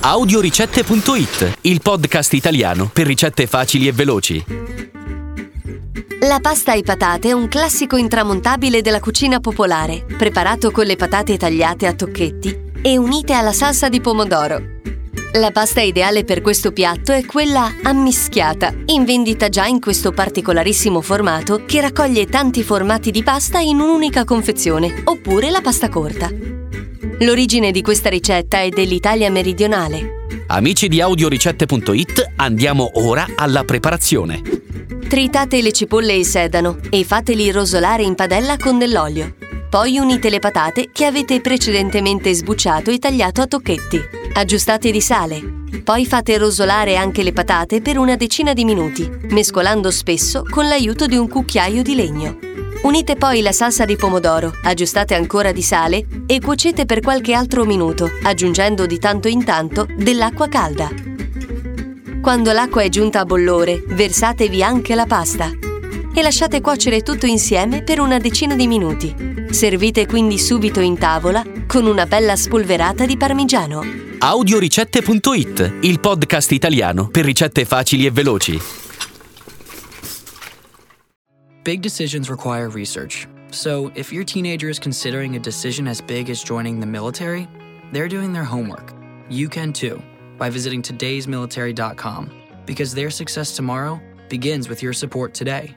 Audioricette.it, il podcast italiano per ricette facili e veloci. La pasta e patate è un classico intramontabile della cucina popolare, preparato con le patate tagliate a tocchetti e unite alla salsa di pomodoro. La pasta ideale per questo piatto è quella ammischiata, in vendita già in questo particolarissimo formato che raccoglie tanti formati di pasta in un'unica confezione, oppure la pasta corta. L'origine di questa ricetta è dell'Italia meridionale. Amici di Audioricette.it, andiamo ora alla preparazione. Tritate le cipolle e il sedano e fateli rosolare in padella con dell'olio. Poi unite le patate che avete precedentemente sbucciato e tagliato a tocchetti. Aggiustate di sale. Poi fate rosolare anche le patate per una decina di minuti, mescolando spesso con l'aiuto di un cucchiaio di legno. Unite poi la salsa di pomodoro, aggiustate ancora di sale e cuocete per qualche altro minuto, aggiungendo di tanto in tanto dell'acqua calda. Quando l'acqua è giunta a bollore, versatevi anche la pasta e lasciate cuocere tutto insieme per una decina di minuti. Servite quindi subito in tavola con una bella spolverata di parmigiano. Audioricette.it, il podcast italiano per ricette facili e veloci. Big decisions require research. So, if your teenager is considering a decision as big as joining the military, they're doing their homework. You can too by visiting today'smilitary.com because their success tomorrow begins with your support today.